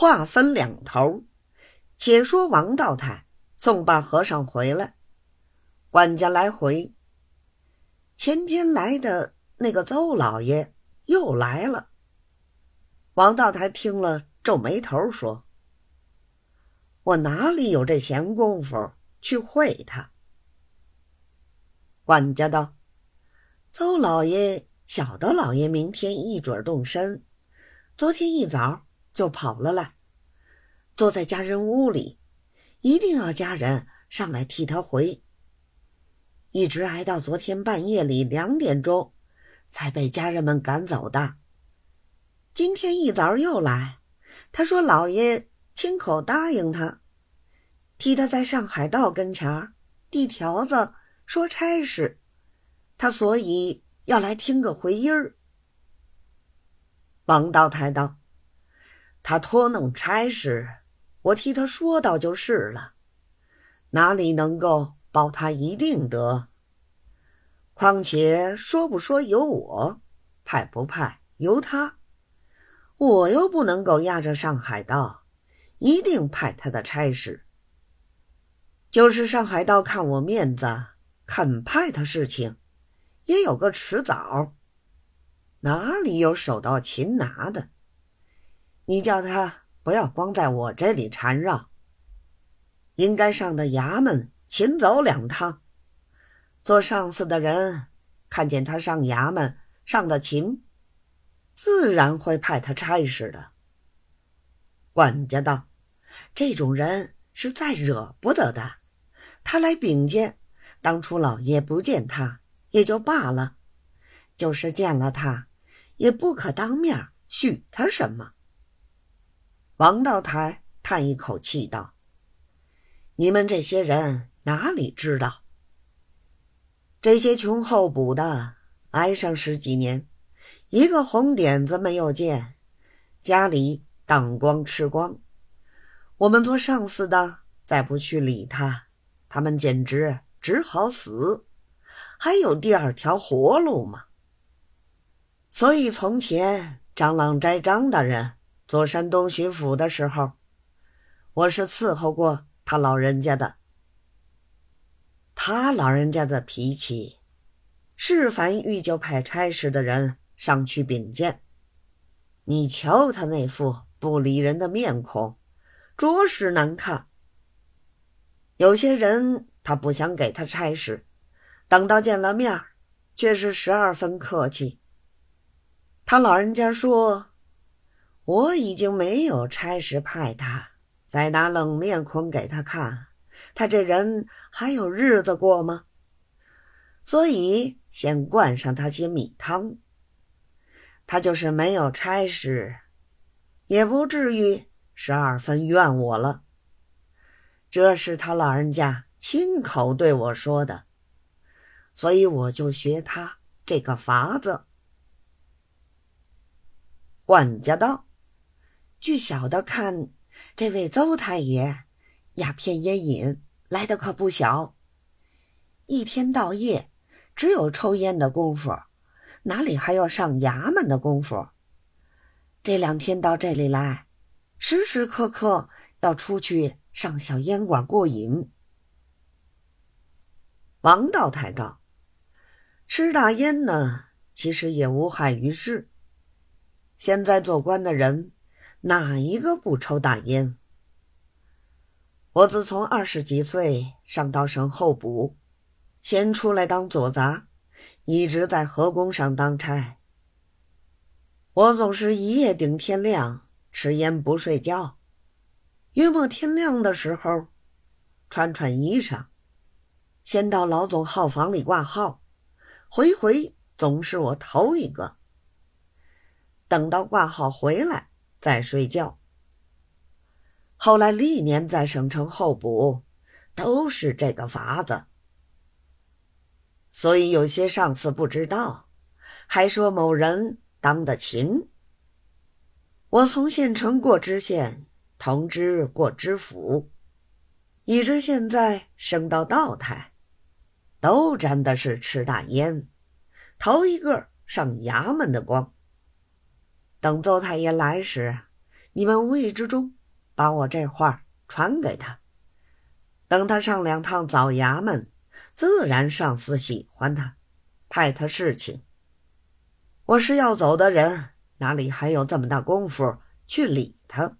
话分两头。且说王道台送罢和尚回来，管家来回。前天来的那个邹老爷又来了。王道台听了，皱眉头说：“我哪里有这闲工夫去会他？”管家道：“邹老爷晓得老爷明天一准动身，昨天一早就跑了来。”坐在家人屋里，一定要家人上来替他回。一直挨到昨天半夜里两点钟，才被家人们赶走的。今天一早又来，他说老爷亲口答应他，替他在上海道跟前递条子说差事，他所以要来听个回音儿。王道台道：“他托弄差事。”我替他说道就是了，哪里能够保他一定得？况且说不说由我，派不派由他，我又不能够压着上海道，一定派他的差事。就是上海道看我面子，肯派他事情，也有个迟早。哪里有手到擒拿的？你叫他。不要光在我这里缠绕，应该上的衙门勤走两趟。做上司的人看见他上衙门上的勤，自然会派他差事的。管家道：“这种人是再惹不得的。他来禀见，当初老爷不见他也就罢了，就是见了他，也不可当面许他什么。”王道台叹一口气道：“你们这些人哪里知道？这些穷候补的挨上十几年，一个红点子没有见，家里当光吃光。我们做上司的再不去理他，他们简直只好死，还有第二条活路吗？所以从前张郎斋张大人。”做山东巡抚的时候，我是伺候过他老人家的。他老人家的脾气，是凡遇就派差事的人上去禀见。你瞧他那副不理人的面孔，着实难看。有些人他不想给他差事，等到见了面，却是十二分客气。他老人家说。我已经没有差事派他，再拿冷面孔给他看，他这人还有日子过吗？所以先灌上他些米汤。他就是没有差事，也不至于十二分怨我了。这是他老人家亲口对我说的，所以我就学他这个法子。管家道。据小的看，这位邹太爷鸦片烟瘾来的可不小，一天到夜只有抽烟的功夫，哪里还要上衙门的功夫？这两天到这里来，时时刻刻要出去上小烟馆过瘾。王道台道：“吃大烟呢，其实也无害于事。现在做官的人。”哪一个不抽大烟？我自从二十几岁上到省候补，先出来当左杂，一直在河工上当差。我总是一夜顶天亮，吃烟不睡觉。约莫天亮的时候，穿穿衣裳，先到老总号房里挂号，回回总是我头一个。等到挂号回来。在睡觉。后来历年在省城候补，都是这个法子。所以有些上司不知道，还说某人当的勤。我从县城过知县，同知过知府，以至现在升到道台，都沾的是吃大烟，头一个上衙门的光。等邹太爷来时，你们无意之中把我这话传给他，等他上两趟早衙门，自然上司喜欢他，派他侍寝。我是要走的人，哪里还有这么大功夫去理他？